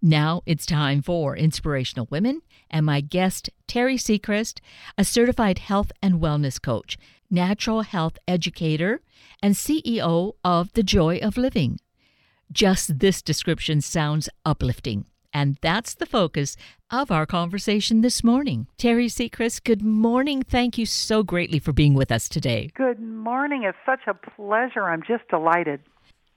Now it's time for Inspirational Women and my guest, Teri Secrest, a certified health and wellness coach, natural health educator, and CEO of The Joy of Living. Just this description sounds uplifting. And that's the focus of our conversation this morning. Teri Secrest, good morning. Thank you so greatly for being with us today. Good morning. It's such a pleasure. I'm just delighted.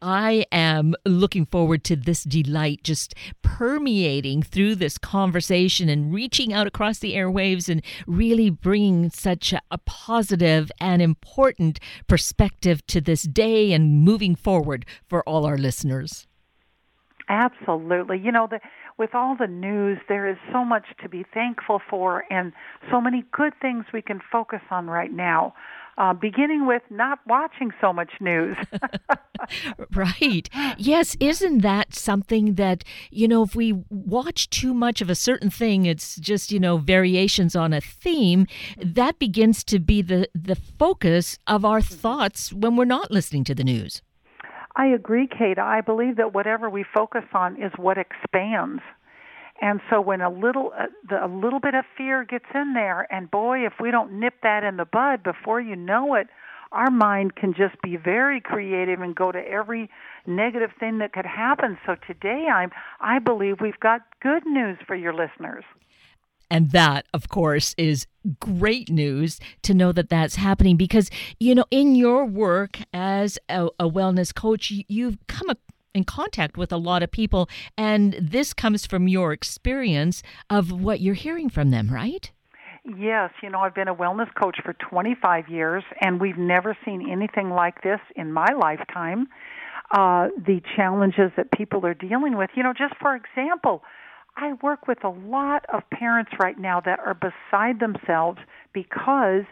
I am looking forward to this delight just permeating through this conversation and reaching out across the airwaves and really bringing such a, positive and important perspective to this day and moving forward for all our listeners. Absolutely. You know, the, with all the news, there is so much to be thankful for and so many good things we can focus on right now uh, beginning with not watching so much news. right. Yes. Isn't that something that, you know, if we watch too much of a certain thing, it's just, you know, variations on a theme, that begins to be the, the focus of our thoughts when we're not listening to the news. I agree, Kate. I believe that whatever we focus on is what expands. And so when a little uh, the, a little bit of fear gets in there, and boy, if we don't nip that in the bud before you know it, our mind can just be very creative and go to every negative thing that could happen. So today, I'm I believe we've got good news for your listeners. And that, of course, is great news to know that that's happening because, you know, in your work as a, a wellness coach, you've come in contact with a lot of people, and this comes from your experience of what you're hearing from them, right? Yes, you know, I've been a wellness coach for 25 years, and we've never seen anything like this in my lifetime. Uh, the challenges that people are dealing with. You know, just for example, I work with a lot of parents right now that are beside themselves because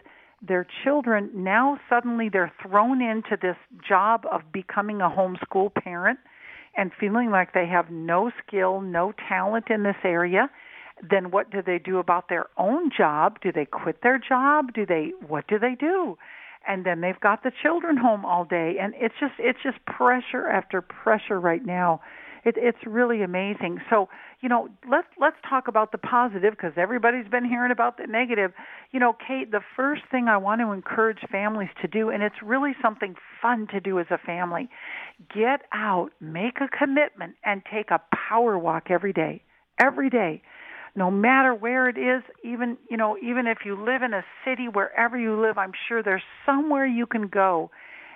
their children now suddenly they're thrown into this job of becoming a homeschool parent and feeling like they have no skill, no talent in this area, then what do they do about their own job? Do they quit their job? Do they what do they do? And then they've got the children home all day and it's just it's just pressure after pressure right now. It, it's really amazing. So, you know, let's let's talk about the positive because everybody's been hearing about the negative. You know, Kate, the first thing I want to encourage families to do, and it's really something fun to do as a family, get out, make a commitment, and take a power walk every day. Every day no matter where it is even you know even if you live in a city wherever you live i'm sure there's somewhere you can go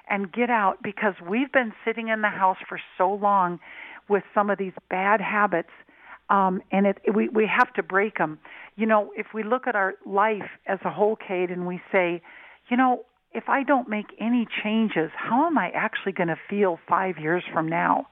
and get out because we've been sitting in the house for so long with some of these bad habits um, and it, we we have to break them. You know, if we look at our life as a whole, Kate, and we say, you know, if I don't make any changes, how am I actually going to feel five years from now?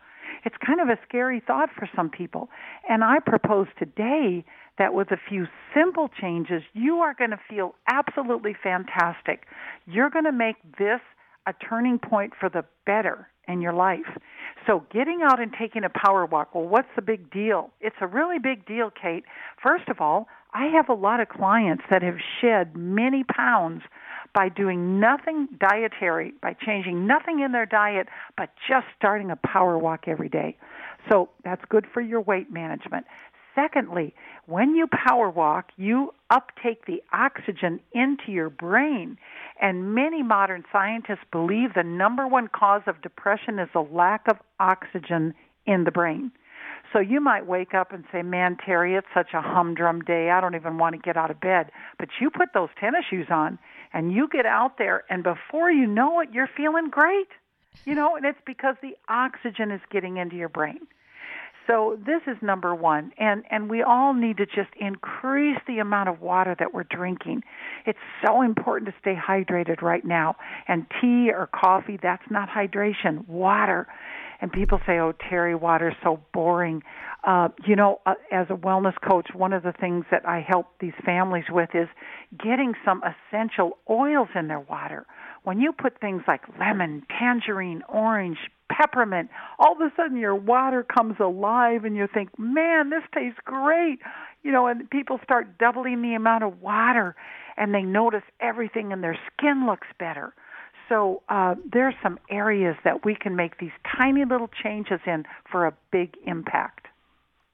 It's kind of a scary thought for some people. And I propose today that with a few simple changes, you are going to feel absolutely fantastic. You're going to make this a turning point for the better in your life. So getting out and taking a power walk, well, what's the big deal? It's a really big deal, Kate. First of all, I have a lot of clients that have shed many pounds by doing nothing dietary, by changing nothing in their diet, but just starting a power walk every day. So that's good for your weight management. Secondly, when you power walk, you uptake the oxygen into your brain. And many modern scientists believe the number one cause of depression is a lack of oxygen in the brain. So you might wake up and say, Man, Teri, it's such a humdrum day. I don't even want to get out of bed. But you put those tennis shoes on and you get out there, and before you know it, you're feeling great. You know, and it's because the oxygen is getting into your brain. So this is number one, and and we all need to just increase the amount of water that we're drinking. It's so important to stay hydrated right now. And tea or coffee, that's not hydration. Water. And people say, "Oh, Teri, water is so boring." Uh, you know, uh, as a wellness coach, one of the things that I help these families with is getting some essential oils in their water. When you put things like lemon, tangerine, orange, peppermint, all of a sudden your water comes alive and you think, man, this tastes great. You know, and people start doubling the amount of water and they notice everything and their skin looks better. So uh, there's some areas that we can make these tiny little changes in for a big impact.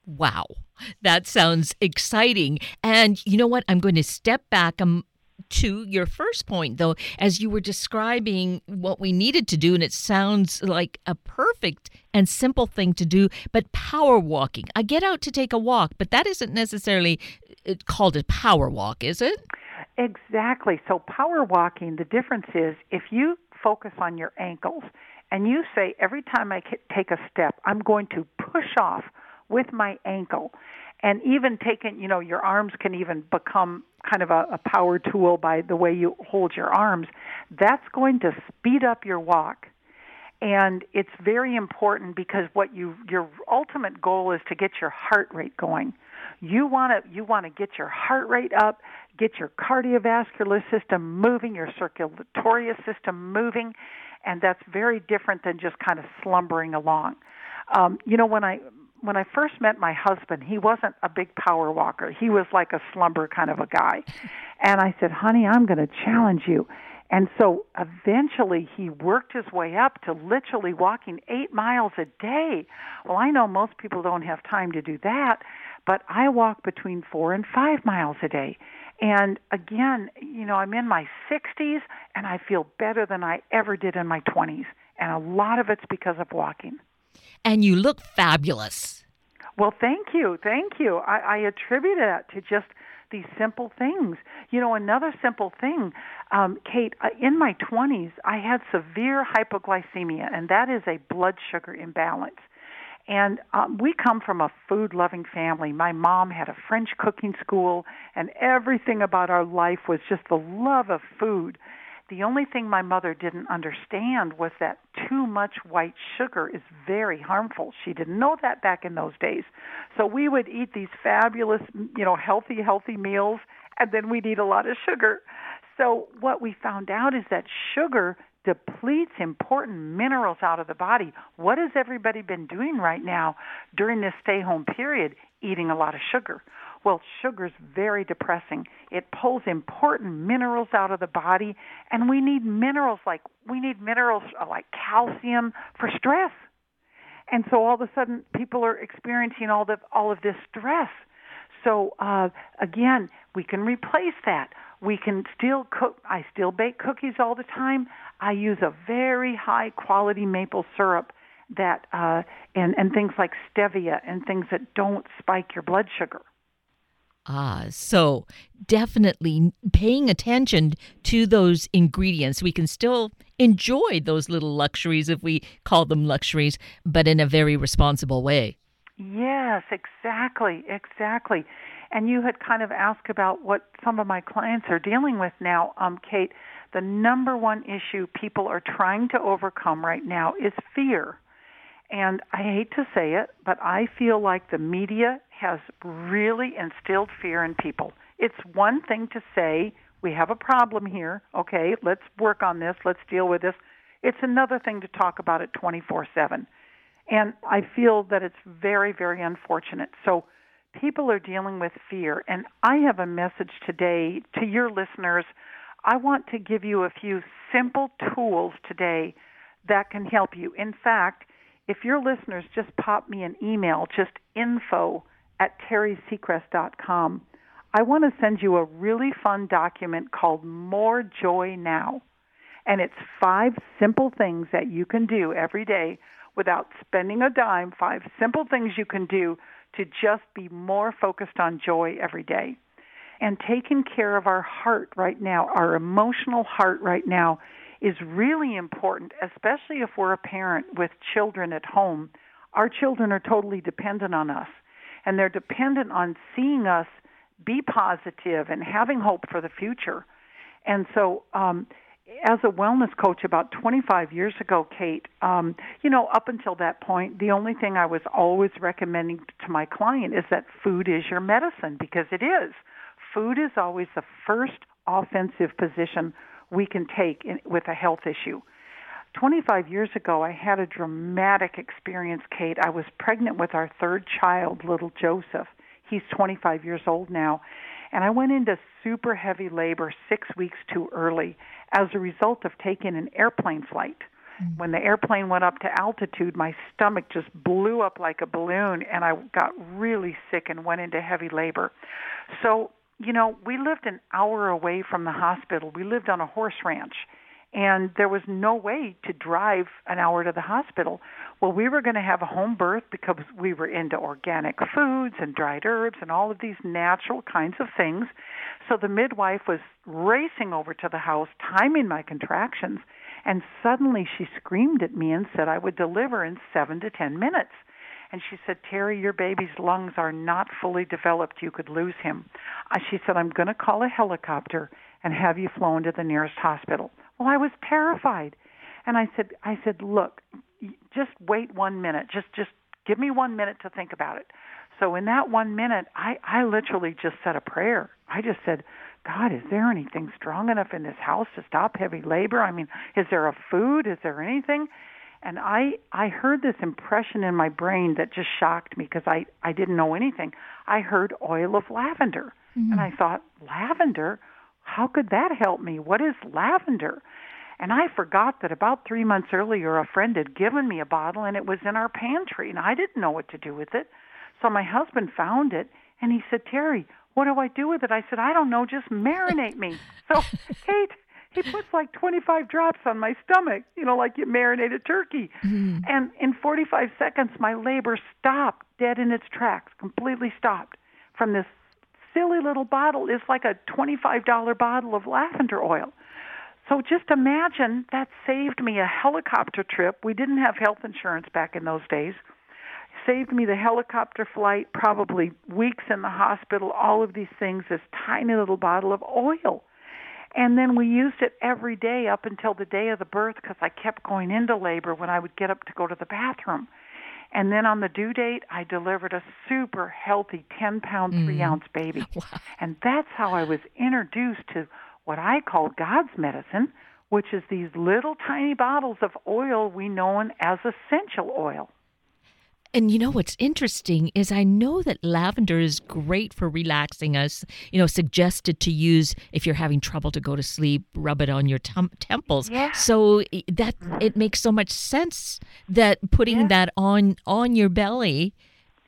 Wow, that sounds exciting. And you know what? I'm going to step back um, to your first point, though, as you were describing what we needed to do, and it sounds like a perfect and simple thing to do, but power walking. I get out to take a walk, but that isn't necessarily uh, called a power walk, is it? Exactly. So, power walking, the difference is if you focus on your ankles and you say, every time I take a step, I'm going to push off with my ankle. And even taking, you know, your arms can even become kind of a, a power tool by the way you hold your arms. That's going to speed up your walk. And it's very important because what you your ultimate goal is to get your heart rate going. You want to you want to get your heart rate up, get your cardiovascular system moving, your circulatory system moving, and that's very different than just kind of slumbering along. Um, you know, when I when I first met my husband, he wasn't a big power walker. He was like a slumber kind of a guy. And I said, "Honey, I'm going to challenge you." And so eventually he worked his way up to literally walking 8 miles a day. Well, I know most people don't have time to do that, but I walk between 4 and 5 miles a day. And again, you know, I'm in my 60s and I feel better than I ever did in my 20s. And a lot of it's because of walking and you look fabulous. Well, thank you. Thank you. I, I attribute that to just these simple things. You know, another simple thing, um, Kate, uh, in my 20s, I had severe hypoglycemia, and that is a blood sugar imbalance. And um, we come from a food loving family. My mom had a French cooking school, and everything about our life was just the love of food. The only thing my mother didn't understand was that too much white sugar is very harmful. She didn't know that back in those days. So we would eat these fabulous, you know, healthy, healthy meals, and then we'd eat a lot of sugar. So what we found out is that sugar depletes important minerals out of the body. What has everybody been doing right now during this stay home period? Eating a lot of sugar. Well, sugar's very depressing. It pulls important minerals out of the body, and we need minerals like we need minerals like calcium for stress. And so all of a sudden, people are experiencing all the all of this stress. So uh, again, we can replace that. We can still cook. I still bake cookies all the time. I use a very high quality maple syrup that uh, and and things like stevia and things that don't spike your blood sugar. Ah, so definitely paying attention to those ingredients. We can still enjoy those little luxuries, if we call them luxuries, but in a very responsible way. Yes, exactly, exactly. And you had kind of asked about what some of my clients are dealing with now, um, Kate. The number one issue people are trying to overcome right now is fear. And I hate to say it, but I feel like the media has really instilled fear in people. It's one thing to say, we have a problem here, okay, let's work on this, let's deal with this. It's another thing to talk about it 24 7. And I feel that it's very, very unfortunate. So people are dealing with fear. And I have a message today to your listeners. I want to give you a few simple tools today that can help you. In fact, if your listeners just pop me an email, just info at terisecrest.com, I want to send you a really fun document called More Joy Now. And it's five simple things that you can do every day without spending a dime, five simple things you can do to just be more focused on joy every day. And taking care of our heart right now, our emotional heart right now, is really important, especially if we're a parent with children at home. Our children are totally dependent on us, and they're dependent on seeing us be positive and having hope for the future. And so, um, as a wellness coach about 25 years ago, Kate, um, you know, up until that point, the only thing I was always recommending to my client is that food is your medicine because it is. Food is always the first offensive position we can take in, with a health issue. 25 years ago, I had a dramatic experience, Kate. I was pregnant with our third child, little Joseph. He's 25 years old now. And I went into super heavy labor six weeks too early as a result of taking an airplane flight. Mm. When the airplane went up to altitude, my stomach just blew up like a balloon and I got really sick and went into heavy labor. So, you know, we lived an hour away from the hospital. We lived on a horse ranch and there was no way to drive an hour to the hospital. Well, we were going to have a home birth because we were into organic foods and dried herbs and all of these natural kinds of things. So the midwife was racing over to the house, timing my contractions, and suddenly she screamed at me and said I would deliver in seven to ten minutes. And she said, Teri, your baby's lungs are not fully developed. You could lose him. She said, I'm going to call a helicopter and have you flown to the nearest hospital. Well, I was terrified. And I said I said, "Look, just wait 1 minute. Just just give me 1 minute to think about it." So in that 1 minute, I I literally just said a prayer. I just said, God, is there anything strong enough in this house to stop heavy labor? I mean, is there a food? Is there anything? And I I heard this impression in my brain that just shocked me because I I didn't know anything. I heard oil of lavender. Mm-hmm. And I thought, lavender? How could that help me? What is lavender? And I forgot that about three months earlier, a friend had given me a bottle and it was in our pantry, and I didn't know what to do with it. So my husband found it and he said, Teri, what do I do with it? I said, I don't know, just marinate me. So, Kate, he puts like 25 drops on my stomach, you know, like you marinate a turkey. Mm. And in 45 seconds, my labor stopped dead in its tracks, completely stopped from this silly little bottle is like a $25 bottle of lavender oil. So just imagine that saved me a helicopter trip. We didn't have health insurance back in those days. Saved me the helicopter flight, probably weeks in the hospital, all of these things, this tiny little bottle of oil. And then we used it every day up until the day of the birth because I kept going into labor when I would get up to go to the bathroom. And then on the due date, I delivered a super healthy 10 pound, mm. 3 ounce baby. Wow. And that's how I was introduced to what I call God's medicine, which is these little tiny bottles of oil we know as essential oil. And you know what's interesting is I know that lavender is great for relaxing us. You know, suggested to use if you're having trouble to go to sleep, rub it on your tem- temples. Yeah. So that it makes so much sense that putting yeah. that on on your belly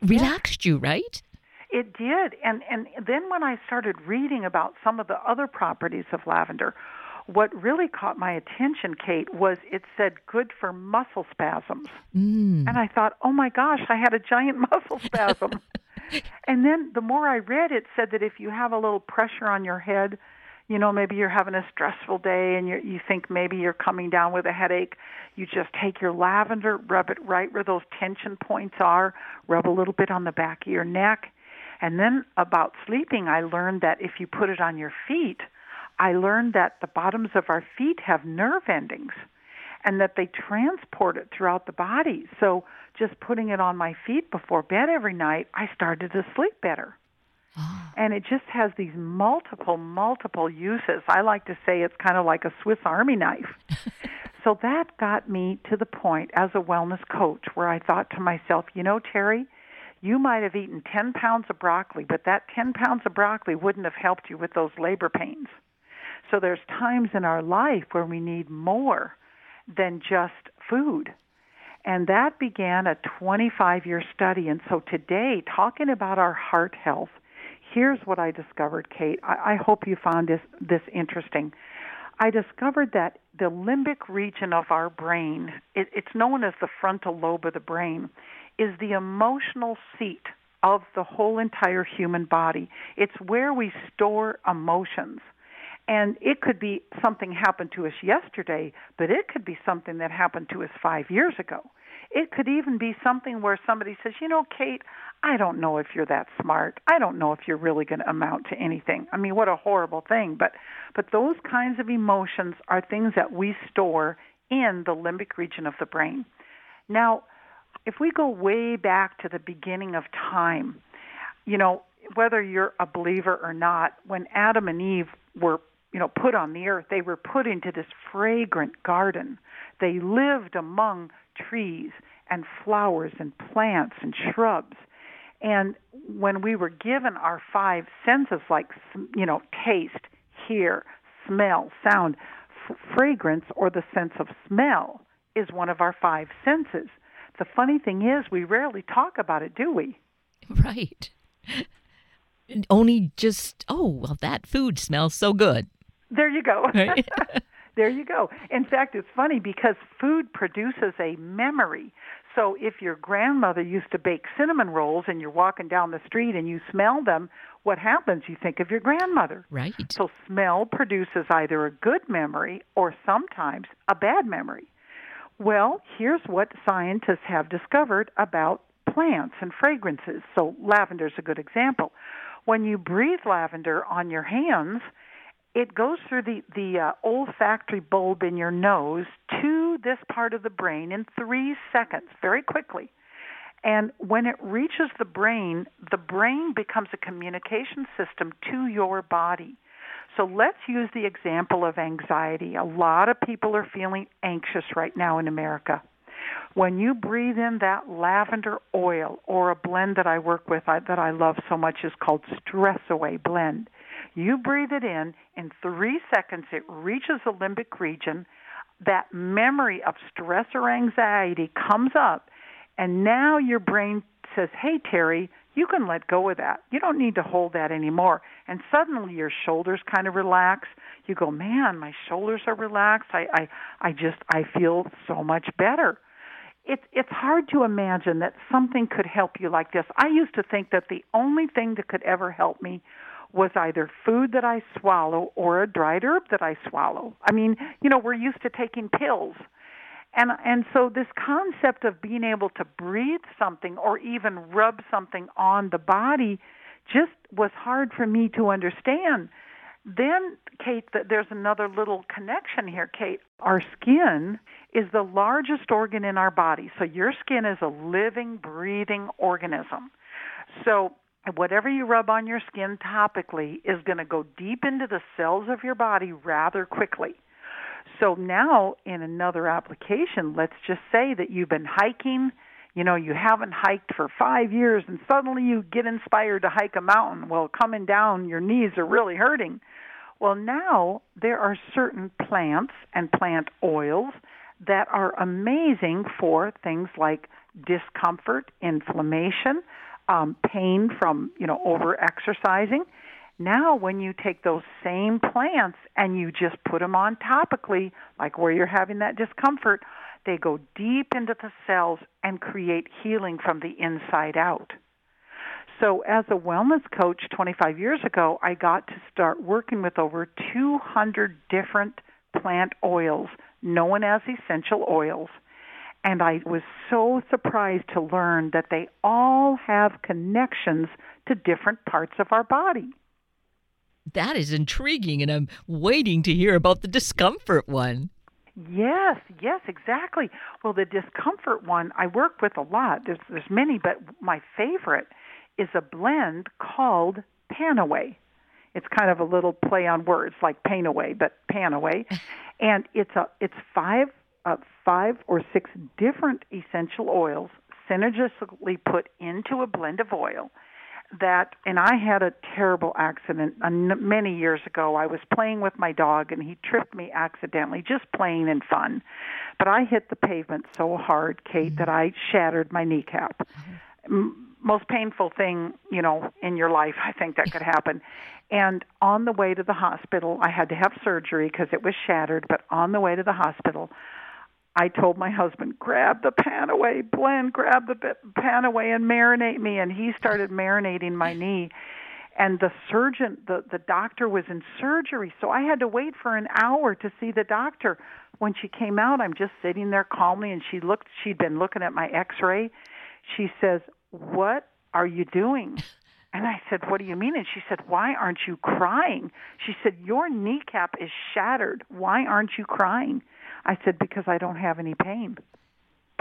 relaxed yeah. you, right? It did. And and then when I started reading about some of the other properties of lavender, what really caught my attention, Kate, was it said good for muscle spasms. Mm. And I thought, oh my gosh, I had a giant muscle spasm. and then the more I read, it said that if you have a little pressure on your head, you know, maybe you're having a stressful day and you you think maybe you're coming down with a headache, you just take your lavender, rub it right where those tension points are, rub a little bit on the back of your neck. And then about sleeping, I learned that if you put it on your feet, I learned that the bottoms of our feet have nerve endings and that they transport it throughout the body. So just putting it on my feet before bed every night, I started to sleep better. Oh. And it just has these multiple, multiple uses. I like to say it's kind of like a Swiss Army knife. so that got me to the point as a wellness coach where I thought to myself, you know, Teri, you might have eaten 10 pounds of broccoli, but that 10 pounds of broccoli wouldn't have helped you with those labor pains. So there's times in our life where we need more than just food. And that began a 25 year study. And so today, talking about our heart health, here's what I discovered, Kate. I, I hope you found this, this interesting. I discovered that the limbic region of our brain, it, it's known as the frontal lobe of the brain, is the emotional seat of the whole entire human body. It's where we store emotions. And it could be something happened to us yesterday, but it could be something that happened to us five years ago. It could even be something where somebody says, you know, Kate, I don't know if you're that smart. I don't know if you're really going to amount to anything. I mean, what a horrible thing. But but those kinds of emotions are things that we store in the limbic region of the brain. Now, if we go way back to the beginning of time, you know, whether you're a believer or not, when Adam and Eve were you know, put on the earth. They were put into this fragrant garden. They lived among trees and flowers and plants and shrubs. And when we were given our five senses, like, you know, taste, hear, smell, sound, f- fragrance, or the sense of smell, is one of our five senses. The funny thing is, we rarely talk about it, do we? Right. Only just, oh, well, that food smells so good. There you go. Right? there you go. In fact, it's funny because food produces a memory. So if your grandmother used to bake cinnamon rolls and you're walking down the street and you smell them, what happens? You think of your grandmother. Right. So smell produces either a good memory or sometimes a bad memory. Well, here's what scientists have discovered about plants and fragrances. So lavender is a good example. When you breathe lavender on your hands, it goes through the the uh, olfactory bulb in your nose to this part of the brain in 3 seconds, very quickly. And when it reaches the brain, the brain becomes a communication system to your body. So let's use the example of anxiety. A lot of people are feeling anxious right now in America. When you breathe in that lavender oil or a blend that I work with I, that I love so much is called Stress Away Blend. You breathe it in, in three seconds it reaches the limbic region. That memory of stress or anxiety comes up, and now your brain says, Hey, Teri, you can let go of that. You don't need to hold that anymore. And suddenly your shoulders kind of relax. You go, man, my shoulders are relaxed. I, I, I just, I feel so much better. It's, it's hard to imagine that something could help you like this. I used to think that the only thing that could ever help me was either food that I swallow or a dried herb that I swallow. I mean, you know, we're used to taking pills and and so this concept of being able to breathe something or even rub something on the body just was hard for me to understand. Then, Kate, there's another little connection here, Kate. Our skin is the largest organ in our body. So your skin is a living, breathing organism. So whatever you rub on your skin topically is going to go deep into the cells of your body rather quickly. So now, in another application, let's just say that you've been hiking. You know, you haven't hiked for five years, and suddenly you get inspired to hike a mountain. Well, coming down, your knees are really hurting. Well, now there are certain plants and plant oils that are amazing for things like discomfort, inflammation, um, pain from you know over exercising. Now, when you take those same plants and you just put them on topically, like where you're having that discomfort, they go deep into the cells and create healing from the inside out. So, as a wellness coach 25 years ago, I got to start working with over 200 different plant oils known as essential oils. And I was so surprised to learn that they all have connections to different parts of our body that is intriguing, and I'm waiting to hear about the discomfort one. Yes, yes, exactly. Well, the discomfort one I work with a lot. There's there's many, but my favorite is a blend called PanAway. It's kind of a little play on words like pain away, but PanAway, and it's a it's five uh, five or six different essential oils synergistically put into a blend of oil that, and I had a terrible accident many years ago. I was playing with my dog and he tripped me accidentally, just playing in fun. But I hit the pavement so hard, Kate, that I shattered my kneecap. Mm-hmm. Most painful thing, you know, in your life, I think that could happen. And on the way to the hospital, I had to have surgery because it was shattered. But on the way to the hospital, I told my husband, grab the pan away, blend, grab the pan away, and marinate me. And he started marinating my knee. And the surgeon, the, the doctor was in surgery. So I had to wait for an hour to see the doctor. When she came out, I'm just sitting there calmly and she looked, she'd been looking at my x ray. She says, What are you doing? And I said, What do you mean? And she said, Why aren't you crying? She said, Your kneecap is shattered. Why aren't you crying? I said, because I don't have any pain.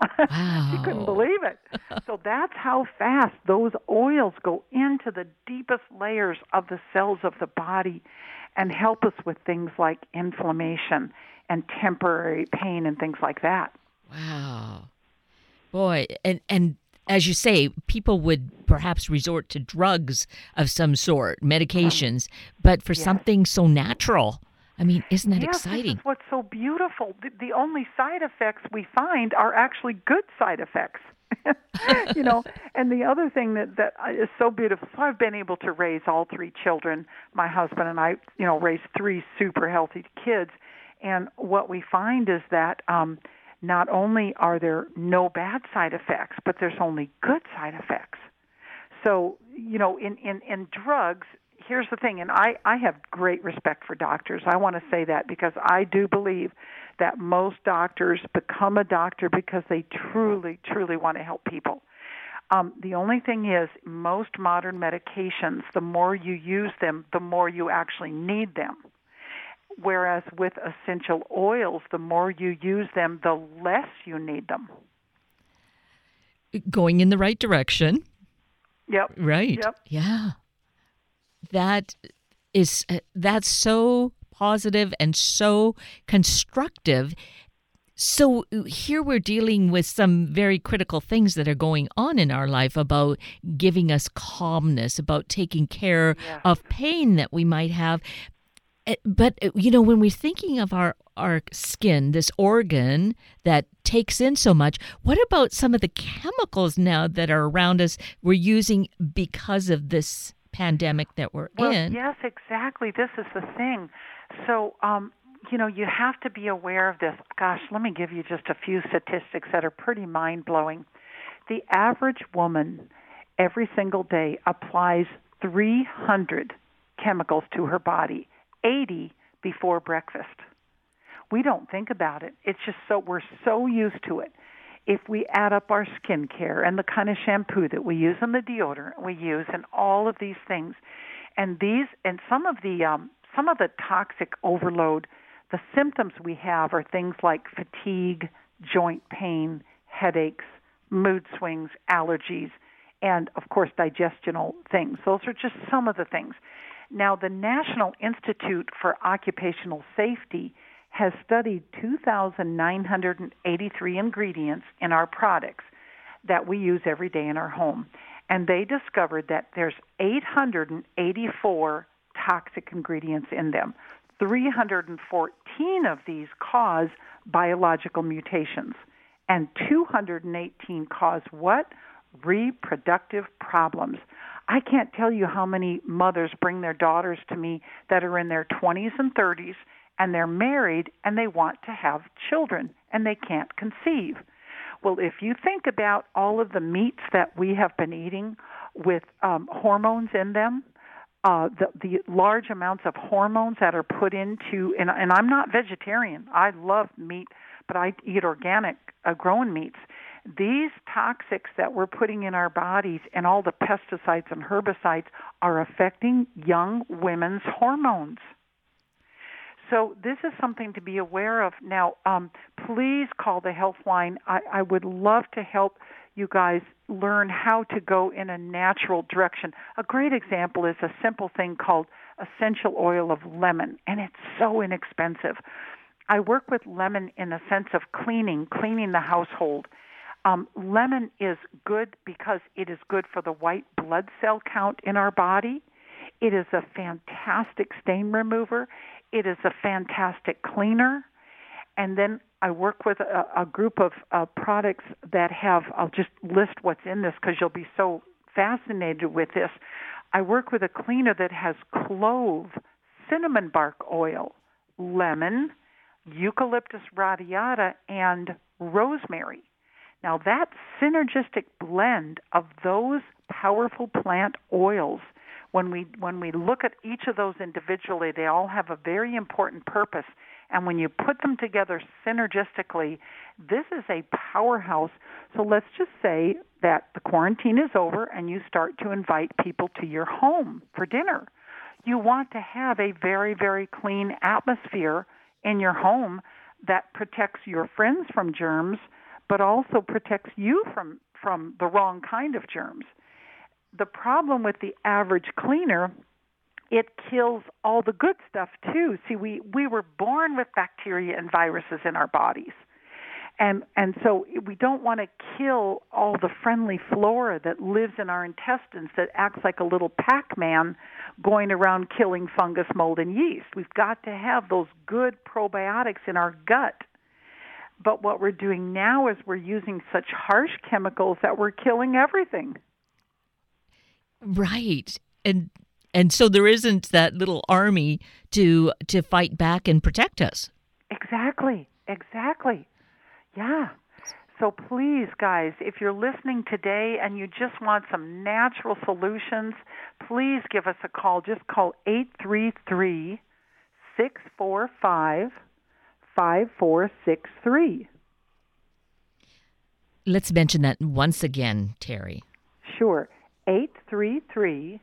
Wow. she couldn't believe it. So that's how fast those oils go into the deepest layers of the cells of the body and help us with things like inflammation and temporary pain and things like that. Wow. Boy, and and as you say, people would perhaps resort to drugs of some sort, medications, but for yes. something so natural I mean, isn't that yes, exciting? This is what's so beautiful. The, the only side effects we find are actually good side effects. you know, and the other thing that that is so beautiful. So I've been able to raise all three children. My husband and I, you know, raised three super healthy kids. And what we find is that um, not only are there no bad side effects, but there's only good side effects. So, you know, in in in drugs, here's the thing, and I, I have great respect for doctors. I want to say that because I do believe that most doctors become a doctor because they truly, truly want to help people. Um, the only thing is, most modern medications, the more you use them, the more you actually need them. Whereas with essential oils, the more you use them, the less you need them. Going in the right direction. Yep. Right. Yep. Yeah that is uh, that's so positive and so constructive so here we're dealing with some very critical things that are going on in our life about giving us calmness, about taking care yeah. of pain that we might have. Eh, but uh, you know, when we're thinking of our our skin, this organ that takes in so much, what about some of the chemicals now that are around us we're using because of this pandemic that we're well, in. Yes, exactly. This is the thing. So, um, you know, you have to be aware of this. Gosh, let me give you just a few statistics that are pretty mind blowing. The average woman every single day applies 300 chemicals to her body, 80 before breakfast. We don't think about it. It's just so we're so used to it if we add up our skincare and the kind of shampoo that we use and the deodorant we use and all of these things, and these and some of the um, some of the toxic overload, the symptoms we have are things like fatigue, joint pain, headaches, mood swings, allergies, and of course digestional things. Those are just some of the things. Now, the National Institute for Occupational Safety has studied 2,983 ingredients in our products that we use every day in our home. And they discovered that there's 884 toxic ingredients in them. 314 of these cause biological mutations, and 218 cause what? Reproductive problems. I can't tell you how many mothers bring their daughters to me that are in their 20s and 30s and they're married and they want to have children and they can't conceive. Well, if you think about all of the meats that we have been eating with um, hormones in them, uh, the, the large amounts of hormones that are put into, and, and I'm not vegetarian. I love meat, but I eat organic, uh, grown meats. These toxics that we're putting in our bodies and all the pesticides and herbicides are affecting young women's hormones. So this is something to be aware of. Now, um, please call the health line. I, I would love to help you guys learn how to go in a natural direction. A great example is a simple thing called essential oil of lemon, and it's so inexpensive. I work with lemon in the sense of cleaning, cleaning the household. Um, lemon is good because it is good for the white blood cell count in our body. It is a fantastic stain remover. It is a fantastic cleaner. And then I work with a, a group of uh, products that have, I'll just list what's in this because you'll be so fascinated with this. I work with a cleaner that has clove, cinnamon bark oil, lemon, eucalyptus radiata, and rosemary. Now, that synergistic blend of those powerful plant oils when we when we look at each of those individually, they all have a very important purpose. And when you put them together synergistically, this is a powerhouse. So let's just say that the quarantine is over and you start to invite people to your home for dinner. You want to have a very, very clean atmosphere in your home that protects your friends from germs, but also protects you from, from the wrong kind of germs the problem with the average cleaner it kills all the good stuff too. See, we we were born with bacteria and viruses in our bodies. and and so we don't want to kill all the friendly flora that lives in our intestines that acts like a little Pac-Man going around killing fungus, mold, and yeast. We've got to have those good probiotics in our gut. But what we're doing now is we're using such harsh chemicals that we're killing everything. Right. And and so there isn't that little army to to fight back and protect us. Exactly. Exactly. Yeah. So please, guys, if you're listening today and you just want some natural solutions, please give us a call. Just call 833 645 5463. Let's mention that once again, Teri. Sure. 833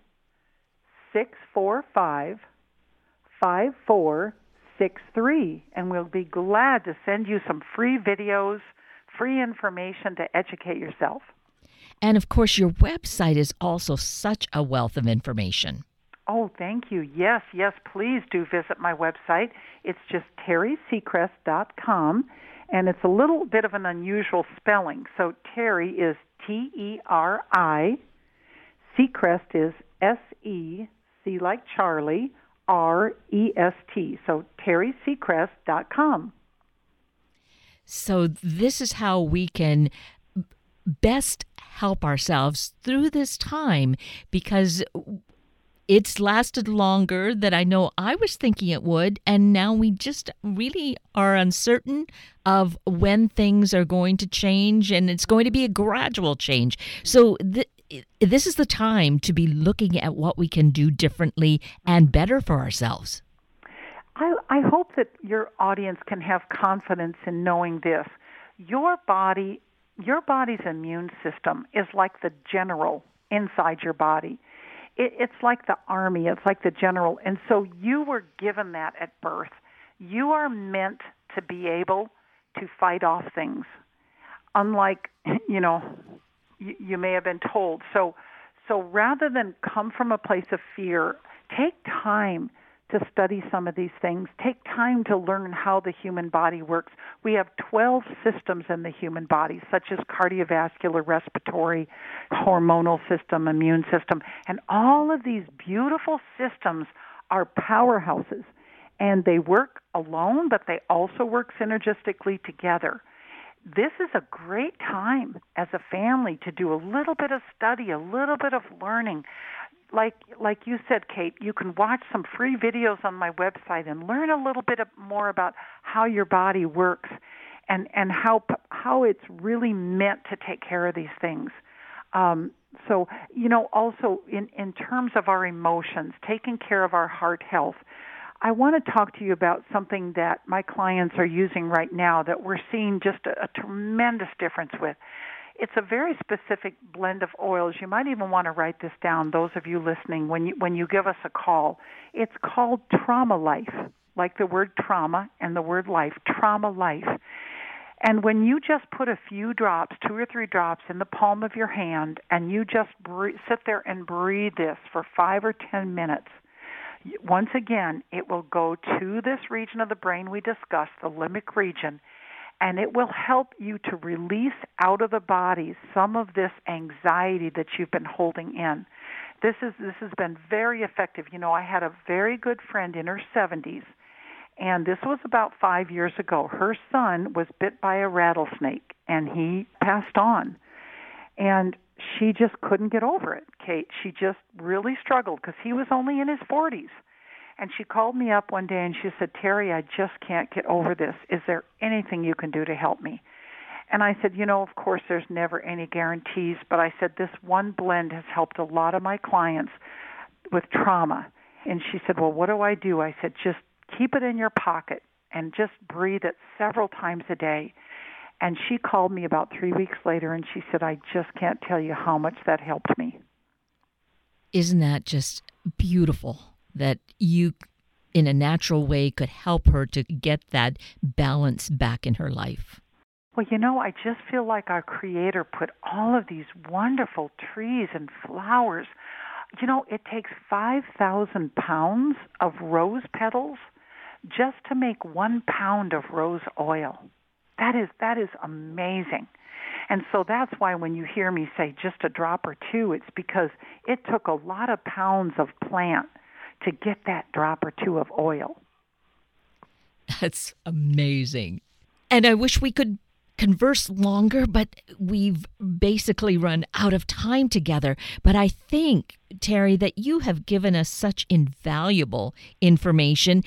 645 5463. And we'll be glad to send you some free videos, free information to educate yourself. And of course, your website is also such a wealth of information. Oh, thank you. Yes, yes, please do visit my website. It's just terisecrest.com, and it's a little bit of an unusual spelling. So Teri is T E R I, Secrest is S E C like Charlie, R E S T. So terisecrest.com. So this is how we can best help ourselves through this time because it's lasted longer than I know I was thinking it would. And now we just really are uncertain of when things are going to change, and it's going to be a gradual change. So, th- this is the time to be looking at what we can do differently and better for ourselves. I, I hope that your audience can have confidence in knowing this. Your body, your body's immune system is like the general inside your body it, it's like the army, it's like the general. And so you were given that at birth. You are meant to be able to fight off things, unlike, you know, you, may have been told. So, so rather than come from a place of fear, take time to study some of these things. Take time to learn how the human body works. We have 12 systems in the human body, such as cardiovascular, respiratory, hormonal system, immune system. And all of these beautiful systems are powerhouses. And they work alone, but they also work synergistically together. This is a great time as a family to do a little bit of study, a little bit of learning like like you said, Kate, you can watch some free videos on my website and learn a little bit more about how your body works and and how how it's really meant to take care of these things. Um, so you know, also in in terms of our emotions, taking care of our heart health. I want to talk to you about something that my clients are using right now that we're seeing just a, a tremendous difference with. It's a very specific blend of oils. You might even want to write this down, those of you listening, when you, when you give us a call. It's called Trauma Life, like the word trauma and the word life, Trauma Life. And when you just put a few drops, two or three drops, in the palm of your hand, and you just breathe, sit there and breathe this for five or ten minutes, once again, it will go to this region of the brain we discussed, the limbic region, and it will help you to release out of the body some of this anxiety that you've been holding in. This is this has been very effective. You know, I had a very good friend in her 70s and this was about 5 years ago. Her son was bit by a rattlesnake and he passed on. And she just couldn't get over it, Kate. She just really struggled because he was only in his 40s. And she called me up one day and she said, Teri, I just can't get over this. Is there anything you can do to help me? And I said, you know, of course, there's never any guarantees, but I said, this one blend has helped a lot of my clients with trauma. And she said, well, what do I do? I said, just keep it in your pocket and just breathe it several times a day. And she called me about three weeks later and she said, I just can't tell you how much that helped me. Isn't that just beautiful? that you in a natural way could help her to get that balance back in her life? Well, you know, I just feel like our Creator put all of these wonderful trees and flowers. You know, it takes 5,000 pounds of rose petals just to make one pound of rose oil. That is that is amazing. And so that's why when you hear me say just a drop or two, it's because it took a lot of pounds of plant to get that drop or two of oil. That's amazing. And I wish we could converse longer, but we've basically run out of time together. But I think, Teri, that you have given us such invaluable information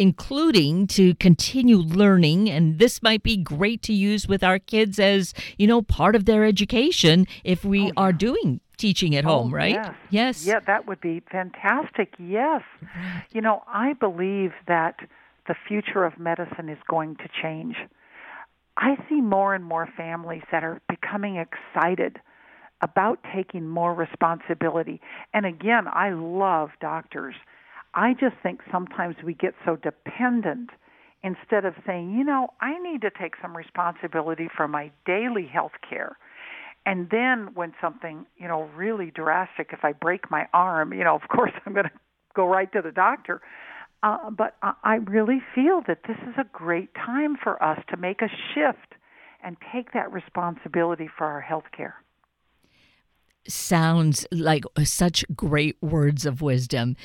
including to continue learning and this might be great to use with our kids as you know part of their education if we oh, yeah. are doing teaching at oh, home oh, right? yes. yes. Yeah that would be fantastic. Yes. You know i believe that the future of medicine is going to change. I see more and more families that are becoming excited about taking more responsibility. And again i love doctors I just think sometimes we get so dependent instead of saying, you know, I need to take some responsibility for my daily health care. And then when something, you know, really drastic, if I break my arm, you know, of course I'm going to go right to the doctor. Uh, but I really feel that this is a great time for us to make a shift and take that responsibility for our health care sounds like such great words of wisdom.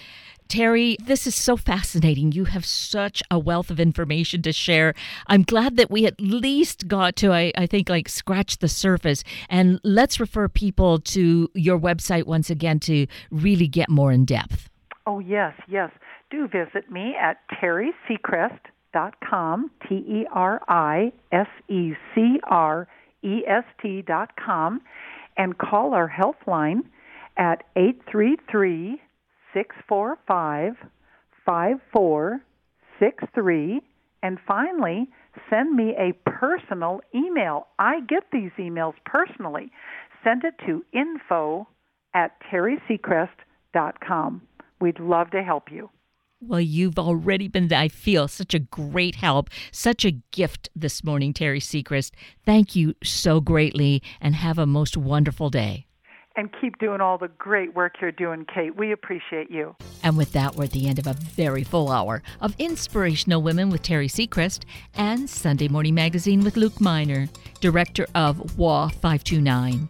Teri, this is so fascinating. You have such a wealth of information to share. I'm glad that we at least got to, I, I think, like scratch the surface. And let's refer people to your website once again to really get more in depth. Oh, yes, yes. Do visit me at terisecrest.com, T E R I S E C R E S T.com and call our health line at 833 645 5463. And finally, send me a personal email. I get these emails personally. Send it to info at terisecrest.com. We'd love to help you. Well, you've already been, I feel, such a great help, such a gift this morning, Teri Secrest. Thank you so greatly and have a most wonderful day. And keep doing all the great work you're doing, Kate. We appreciate you. And with that, we're at the end of a very full hour of Inspirational Women with Teri Secrest and Sunday Morning Magazine with Luke Miner, director of WA 529.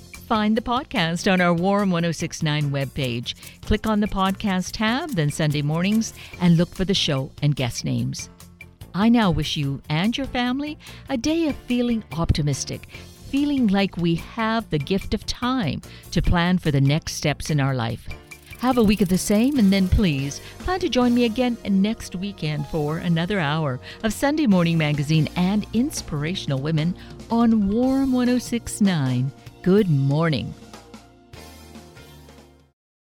find the podcast on our Warm 1069 webpage. Click on the podcast tab, then Sunday mornings, and look for the show and guest names. I now wish you and your family a day of feeling optimistic, feeling like we have the gift of time to plan for the next steps in our life. Have a week of the same, and then please plan to join me again next weekend for another hour of Sunday Morning Magazine and Inspirational Women on Warm 1069 Good morning.